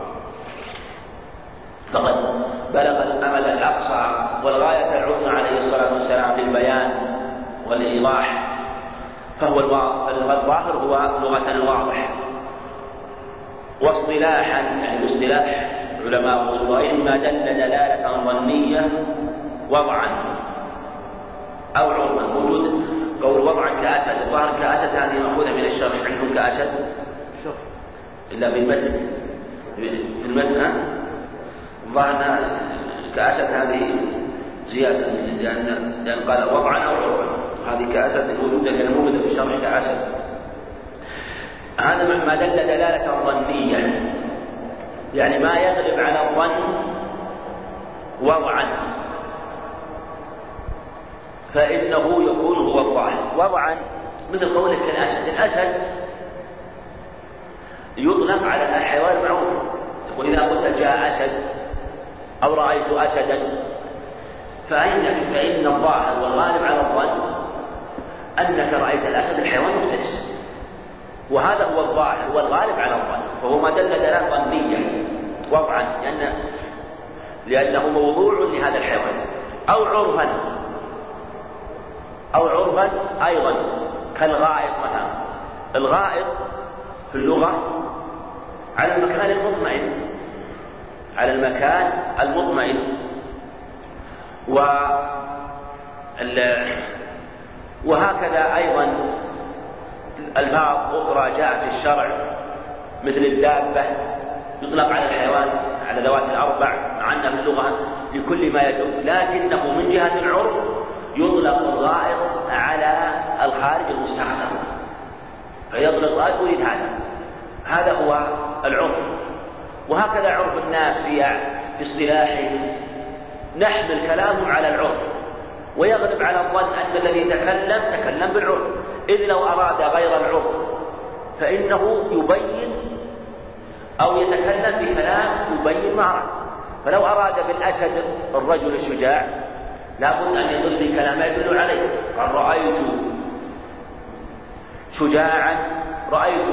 فقد بلغ الأمل الأقصى والغاية العظمى عليه الصلاة والسلام في البيان والإيضاح فهو الظاهر هو لغة الواضح واصطلاحا يعني الاصطلاح علماء الأصول ما دل دلالة ظنية وضعا أو عرفا موجود قول وضعا كأسد الظاهر كأسد هذه مأخوذة من الشرع عندهم كأسد؟ إلا في المتن في المتن الظاهر كأسد هذه زيادة لأن لأن قال وضعا أو عرفا. هذه كأسد موجودة لأن موجودة في الشرع كأسد. هذا ما دل دلالة ظنية يعني ما يغلب على الظن وضعا. فإنه يكون هو الظاهر وضعا مثل قولك الأسد الأسد يطلق على الحيوان المعروف. تقول إذا قلت جاء أسد أو رأيت أسدا فإن فإن الظاهر والغالب على الظن أنك رأيت الأسد الحيوان مفترس. وهذا هو الظاهر. والغالب على الظن. فهو ما دل دلالة ظنية وضعا. لأن لأنه موضوع لهذا الحيوان. أو عرفا. أو عرفا أيضا كالغائط مثلا. الغائط في اللغة على المكان المطمئن على المكان المطمئن. و وهكذا أيضا ألفاظ أخرى جاءت في الشرع مثل الدابة يطلق على الحيوان على ذوات الأربع مع أن في اللغة لكل ما يدل لكنه من جهة العرف يطلق الغائط على الخارج المستخدم. فيطلق يريد هذا. هذا هو العرف وهكذا عرف الناس في في اصطلاحهم نحمل كلامهم على العرف ويغلب على الظن أن الذي تكلم تكلم بالعرف إذ لو أراد غير العرف فإنه يبين أو يتكلم بكلام يبين ما أراد. فلو أراد بالأسد الرجل الشجاع لابد أن يدل بكلام يدل عليه. قال رأيت شجاعا رأيت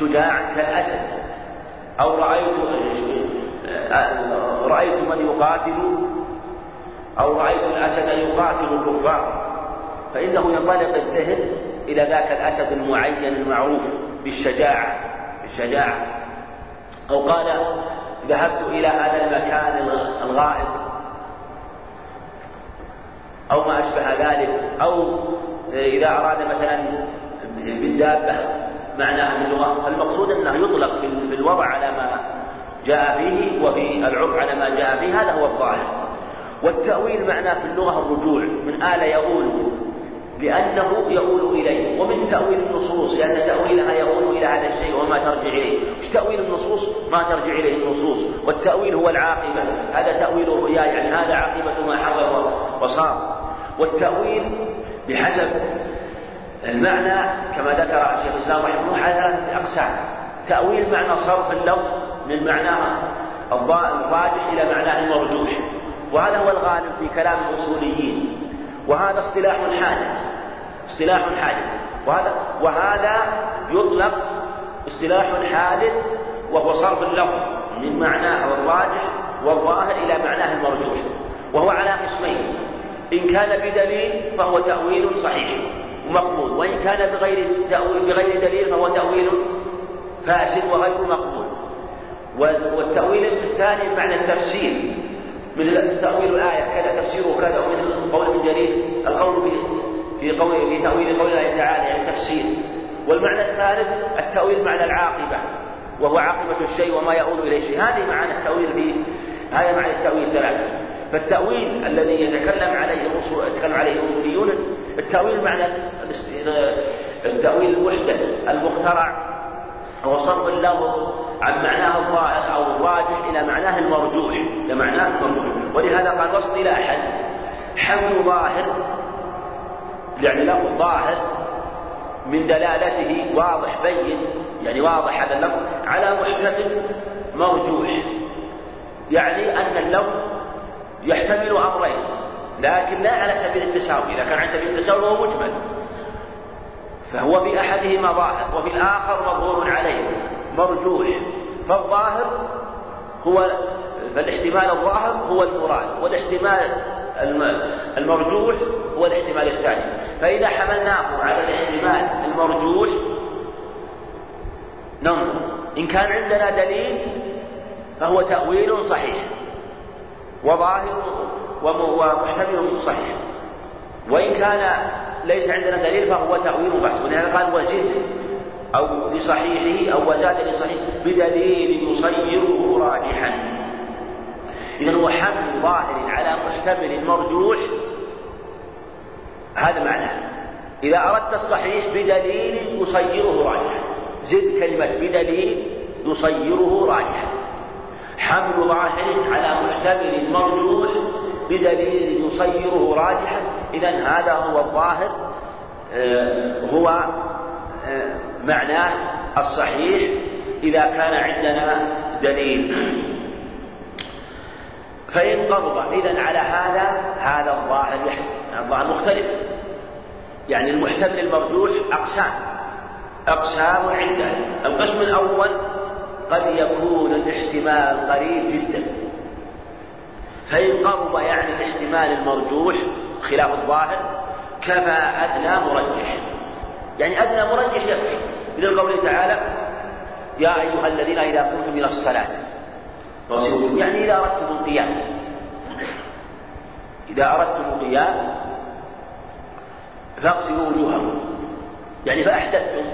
شجاع كالأسد أو رأيت رأيت من يقاتل أو رأيت الأسد يقاتل الكفار. فإنه ينطلق الذهن إلى ذاك الأسد المعين المعروف بالشجاعة بالشجاعة. أو قال ذهبت إلى هذا المكان الغائط أو ما أشبه ذلك أو إذا أراد مثلا بالدابة معناها من اللغة المقصود أنه يطلق في الوضع على ما جاء فيه وفي العرف على ما جاء فيه هذا هو الظاهر. والتأويل معناه في اللغة الرجوع من آل يؤول لأنه يؤول إليه ومن تأويل النصوص لأن تأويلها يؤول إلى هذا الشيء وما ترجع إليه. مش تأويل النصوص؟ ما ترجع إليه النصوص. والتأويل هو العاقبة هذا تأويل الرؤيا يعني هذا عاقبة ما حصل وصار. والتأويل بحسب المعنى كما ذكر الشيخ الإسلام رحمه الله على ثلاثة أقسام تأويل معنى صرف اللفظ من معناه الراجح إلى معناه المرجوح وهذا هو الغالب في كلام الأصوليين. وهذا اصطلاح حادث. اصطلاح حادث. وهذا وهذا يطلق اصطلاح حادث وهو صرف اللفظ من معناه الراجح والظاهر إلى معناه المرجوح وهو على قسمين. إن كان بدليل فهو تأويل صحيح ومقبول وإن كان بغير تأويل بغير دليل فهو تأويل فاسد وغير مقبول. والتأويل الثاني معنى التفسير مثل تأويل الآية كذا تفسيره كذا ومثل قول ابن جرير القول في في قول في تأويل قول الله تعالى يعني تفسير. والمعنى الثالث التأويل معنى العاقبة وهو عاقبة الشيء وما يؤول إليه شيء. هذه معنى التأويل في هذا معنى التأويل ثلاثة. فالتأويل الذي يتكلم عليه يتكلم عليه الأصوليون التأويل معنى التأويل المحدث المخترع. هو صرف اللفظ عن معناه الظاهر أو الراجح إلى معناه المرجوح إلى معناه المرجوح. ولهذا قال واصطلاحا حمل ظاهر يعني له ظاهر من دلالته واضح بين يعني واضح هذا اللفظ على محتمل مرجوح. يعني أن اللفظ يحتمل أمرين لكن لا على سبيل التساوي إذا كان على سبيل التساوي فهو مجمل. فهو في أحدهما ظاهر وفي الآخر مظهور عليه مرجوح. فالظاهر هو فالاحتمال الظاهر هو المراد والاحتمال المرجوح هو الاحتمال الثاني. فإذا حملناه على الاحتمال المرجوح ننظر. إن كان عندنا دليل فهو تأويل صحيح. وظاهر ومحتمل صحيح. وإن كان ليس عندنا دليل فهو تأويل بحث. ولهذا قال وزد أو لصحيحه أو وزاد لصحيح بدليل يصيره راجحا إذا هو حمل ظاهر على محتمل مرجوح. هذا معناه إذا أردت الصحيح بدليل يصيره راجحا زد كلمة بدليل يصيره راجحا حمل ظاهر على محتمل مرجوح بدليل يصيره راجحا. إذا هذا هو الظاهر آه، هو آه، معناه الصحيح إذا كان عندنا دليل. فإن قرب إذا على هذا هذا الظاهر الظاهر مختلف. يعني المحتمل المرجوح أقسام أقسام عدة القسم الأول قد يكون الاحتمال قريب جدا. فإن قرب يعني الاحتمال المرجوح خلاف الظاهر كفى أدنى مرجح. يعني أدنى مرجح يكفي. مثل قوله تعالى يا أيها الذين إذا قمتم إلى الصلاة يعني إذا أردتم القيام. إذا أردتم القيام فاغسلوا وجوهكم. يعني فأحدثتم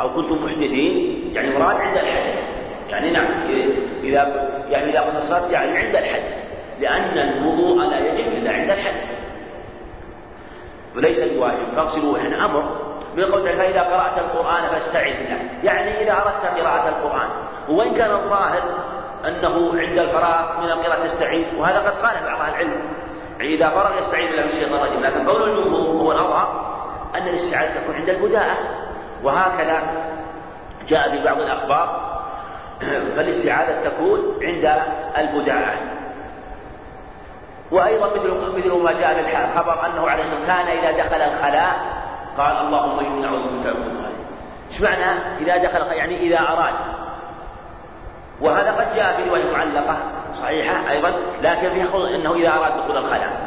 أو كنتم محدثين يعني مراد عند الحدث. يعني نعم إذا يعني إذا الصلاة يعني عند الحدث لأن الوضوء لا يجب إلا عند الحدث وليس بواجب فاغسلوا يعني أمر من قول فإذا قرأت القرآن فاستعذ بالله. يعني إذا أردت قراءة القرآن وإن كان الظاهر أنه عند الفراغ من القراءة تستعيذ وهذا قد قال بعض أهل العلم. يعني إذا فرغ يستعيذ بالله من الشيطان الرجيم. لكن قول الجمهور هو الأظهر أن الاستعاذة تكون عند البداءة. وهكذا جاء في بعض الأخبار فالاستعاذة تكون عند البداءة وأيضا مثل مثل ما جاء في الخبر أنه عليه الصلاة كان إذا دخل الخلاء قال اللهم إني أعوذ بك من إيش معنى إذا دخل يعني إذا أراد. وهذا قد جاء في رواية معلقة صحيحة أيضا لكن فيها أنه إذا أراد دخول الخلاء.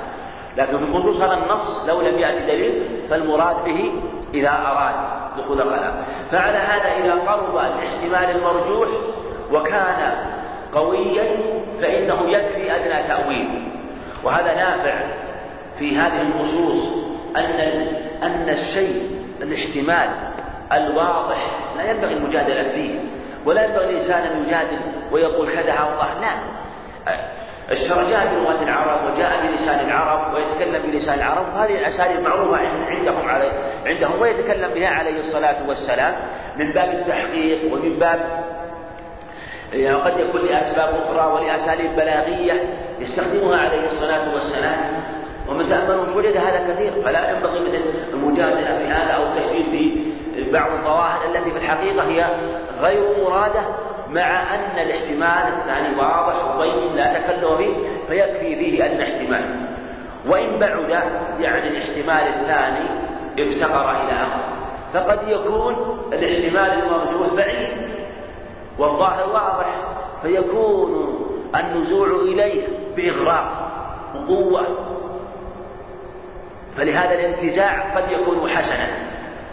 لكن في خصوص هذا النص لو لم يأتي دليل فالمراد به إذا أراد دخول الخلاء فعلى هذا إذا قرب الاحتمال المرجوح وكان قويا فإنه يكفي أدنى تأويل. وهذا نافع في هذه النصوص أن أن الشيء الاحتمال الواضح لا ينبغي المجادلة فيه ولا ينبغي الإنسان أن يجادل ويقول كذا الله لا. الشرع جاء بلغة العرب وجاء بلسان العرب ويتكلم بلسان العرب. وهذه الأساليب معروفة عندهم علي عندهم ويتكلم بها عليه الصلاة والسلام من باب التحقيق ومن باب يعني قد يكون لأسباب أخرى ولأساليب بلاغية يستخدمها عليه الصلاة والسلام. ومن تأمل وجد هذا كثير فلا ينبغي مثل المجادلة في هذا أو التشديد في بعض الظواهر التي في الحقيقة هي غير مرادة مع أن الاحتمال الثاني واضح وبين لا تكلم فيه فيكفي فيه أن احتمال. وإن بعد يعني الاحتمال الثاني افتقر إلى أمر فقد يكون الاحتمال المرجوح بعيد والظاهر واضح فيكون النزوع إليه بإغراق وقوة. فلهذا الانتزاع قد يكون حسنا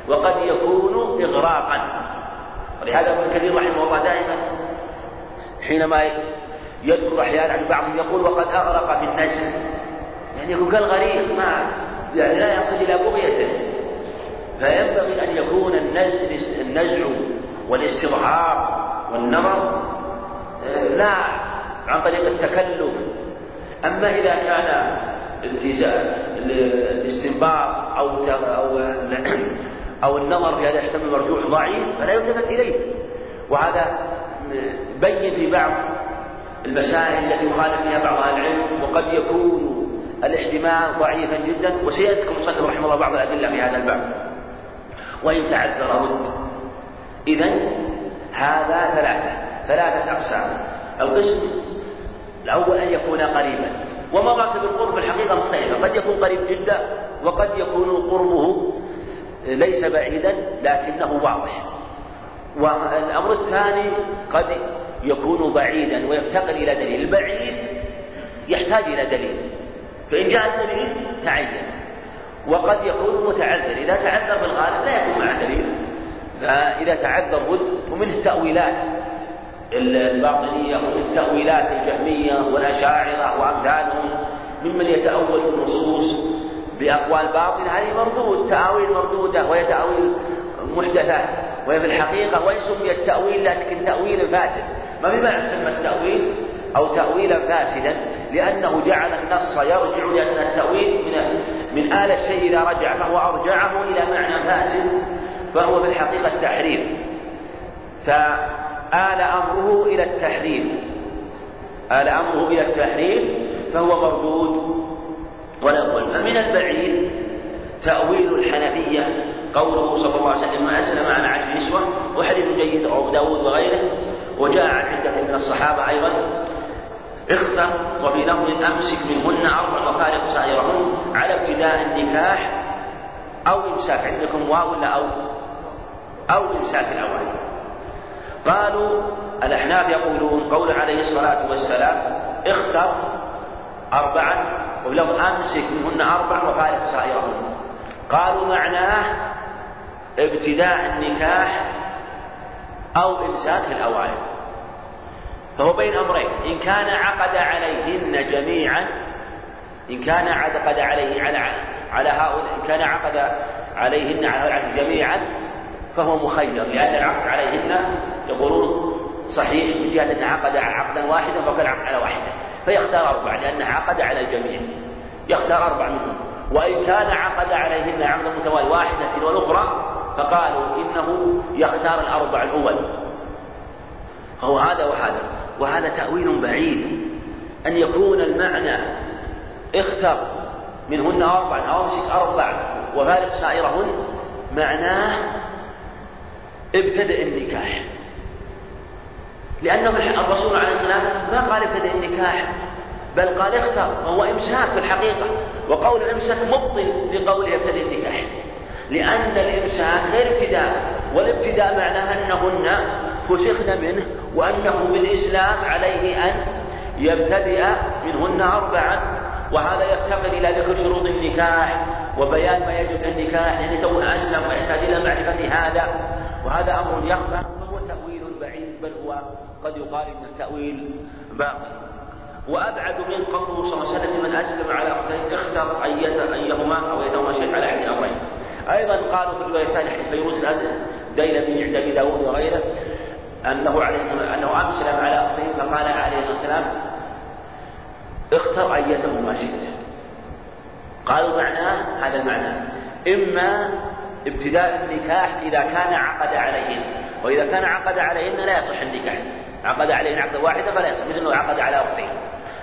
وقد يكون إغراقا. ولهذا ابن كثير رحمه الله دائما حينما يذكر أحيانا عن بعضهم يقول وقد أغرق في النزع يعني يكون كالغريق ما يعني لا يصل إلى بغيته. فينبغي أن يكون النزع والاستظهار والنظر آه، لا عن طريق التكلف. أما إذا كان الاستنباط أو أو أو النظر في هذا يحتمل مرجوح ضعيف فلا يلتفت إليه. وهذا بين في بعض المسائل التي يخالف فيها بعض أهل العلم وقد يكون الاحتمال ضعيفا جدا وسيذكر المصنف رحمه الله بعض الأدلة في هذا الباب. وإن تعذر رد إذا هذا ثلاثة ثلاثة أقسام. القسم الأول أن يكون قريبا. ومراتب القرب الحقيقة مختلفة. قد يكون قريب جدا وقد يكون قربه ليس بعيدا لكنه واضح. والأمر الثاني قد يكون بعيدا ويفتقر إلى دليل. البعيد يحتاج إلى دليل. فإن جاء الدليل تعين. وقد يكون متعذر. إذا تعذر في الغالب لا يكون مع دليل. فإذا تعذر بد ومن التأويلات الباطنية ومن التأويلات الجهمية والأشاعرة وأمثالهم ممن يتأول النصوص بأقوال باطلة هذه مردود تأويل مردودة وهي تأويل محدثة وهي في الحقيقة وإن سمي التأويل لكن تأويل فاسد. ما في معنى تسمى التأويل أو تأويلا فاسدا؟ لأنه جعل النص يرجع لأن التأويل من من آل الشيء إذا رجع فهو أرجعه إلى معنى فاسد فهو في الحقيقة تحريف فآل أمره إلى التحريف. آل أمره إلى التحريف فهو مردود. والأول فمن البعيد تأويل الحنفية قوله صلى الله عليه وسلم ما أسلم عن عشر نسوة وحديث جيد أبو داود وغيره وجاء عن عدة من الصحابة أيضا اختر وفي لفظ أمسك منهن أربع وفارق سائرهن على ابتداء النكاح أو إمساك عندكم واو ولا أو؟ أو إمساك الأوائل قالوا الأحناف يقولون قول عليه الصلاة والسلام اختر أربعا ولو أمسك منهن أربع وفارق سائرهن. قالوا معناه ابتداء النكاح أو إمساك الأوائل. فهو بين أمرين. إن كان عقد عليهن جميعا إن كان عقد عليه على على هؤلاء إن كان عقد عليهن على جميعا فهو مخير لأن العقد عليهن يقولون صحيح من جهة أن عقد عقدا واحدا فقد عقد على واحدة فيختار أربعة لأنه عقد على الجميع. يختار أربع منهم. وإن كان عقد عليهن عقدا متوالي واحدة والأخرى فقالوا إنه يختار الأربع الأول. فهو هذا وهذا. وهذا تأويل بعيد. أن يكون المعنى اختر منهن أربع أو أمسك أربع وفارق سائرهن معناه ابتدأ النكاح. لأن الرسول عليه السلام ما قال ابتدأ النكاح بل قال اختر وهو إمساك في الحقيقة وقول الإمساك مبطل لقوله ابتدأ النكاح. لأن الإمساك غير ابتداء والابتداء معناه أنهن فسخن منه وأنه بالإسلام عليه أن يبتدئ منهن أربعا وهذا يفتقر إلى ذكر شروط النكاح وبيان ما يجب النكاح يعني تو أسلم ويحتاج إلى معرفة هذا وهذا أمر يخفى وهو تأويل بعيد بل هو قد يقال إن التأويل باقي. وأبعد من قوله صلى الله عليه وسلم من أسلم على أختين اختر أيهما أو أيهما شيء على أحد أمرين أيضا قالوا في الرواية الثانية حديث فيروز الديلمي عند أبي داود وغيره أنه عليه أنه أسلم على أختين فقال عليه الصلاة والسلام اختر أيتهما شئت. قالوا معناه هذا المعنى. إما ابتداء النكاح إذا كان عقد عليهن وإذا كان عقد عليهن لا يصح النكاح. عقد عليهن عقد واحدة فلا يصح مثل أنه عقد على أختين.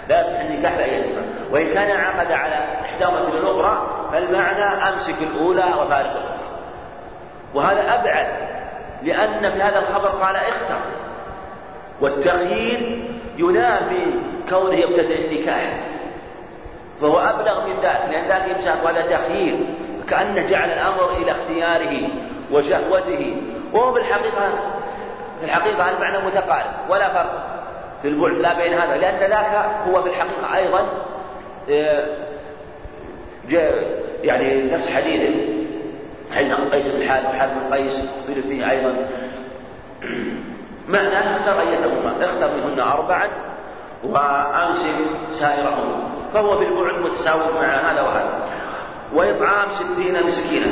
لا يصح النكاح بأيتهما وإن كان عقد على إحداهما من الأخرى فالمعنى أمسك الأولى وفارق الأخرى. وهذا أبعد لأن في هذا الخبر قال اختر. والتغيير ينافي كونه يبتدئ النكاح. فهو أبلغ من ذلك لأن ذلك يمسك هذا تخيير. كأنه جعل الأمر إلى اختياره وشهوته. وهو في الحقيقة في الحقيقة المعنى متقارب ولا فرق في البعد لا بين هذا لأن ذاك هو في الحقيقة أيضا آه، يعني نفس حديث حديث قيس بن حارث وحارث بن قيس قيل فيه أيضا. معنى اختر أيتهما اختر منهن أربعا وأمسك سائرهن فهو بالبعد متساوي مع هذا وهذا. وإطعام ستين مسكينا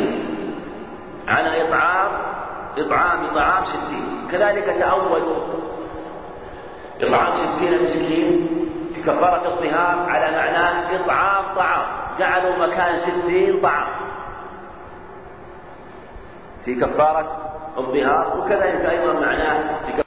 على إطعام إطعام طعام ستين. كذلك تأولوا إطعام ستين مسكين في كفارة الظهار على معناه إطعام طعام. جعلوا مكان ستين طعام. في كفارة الظهار وكذلك أيضا معناه في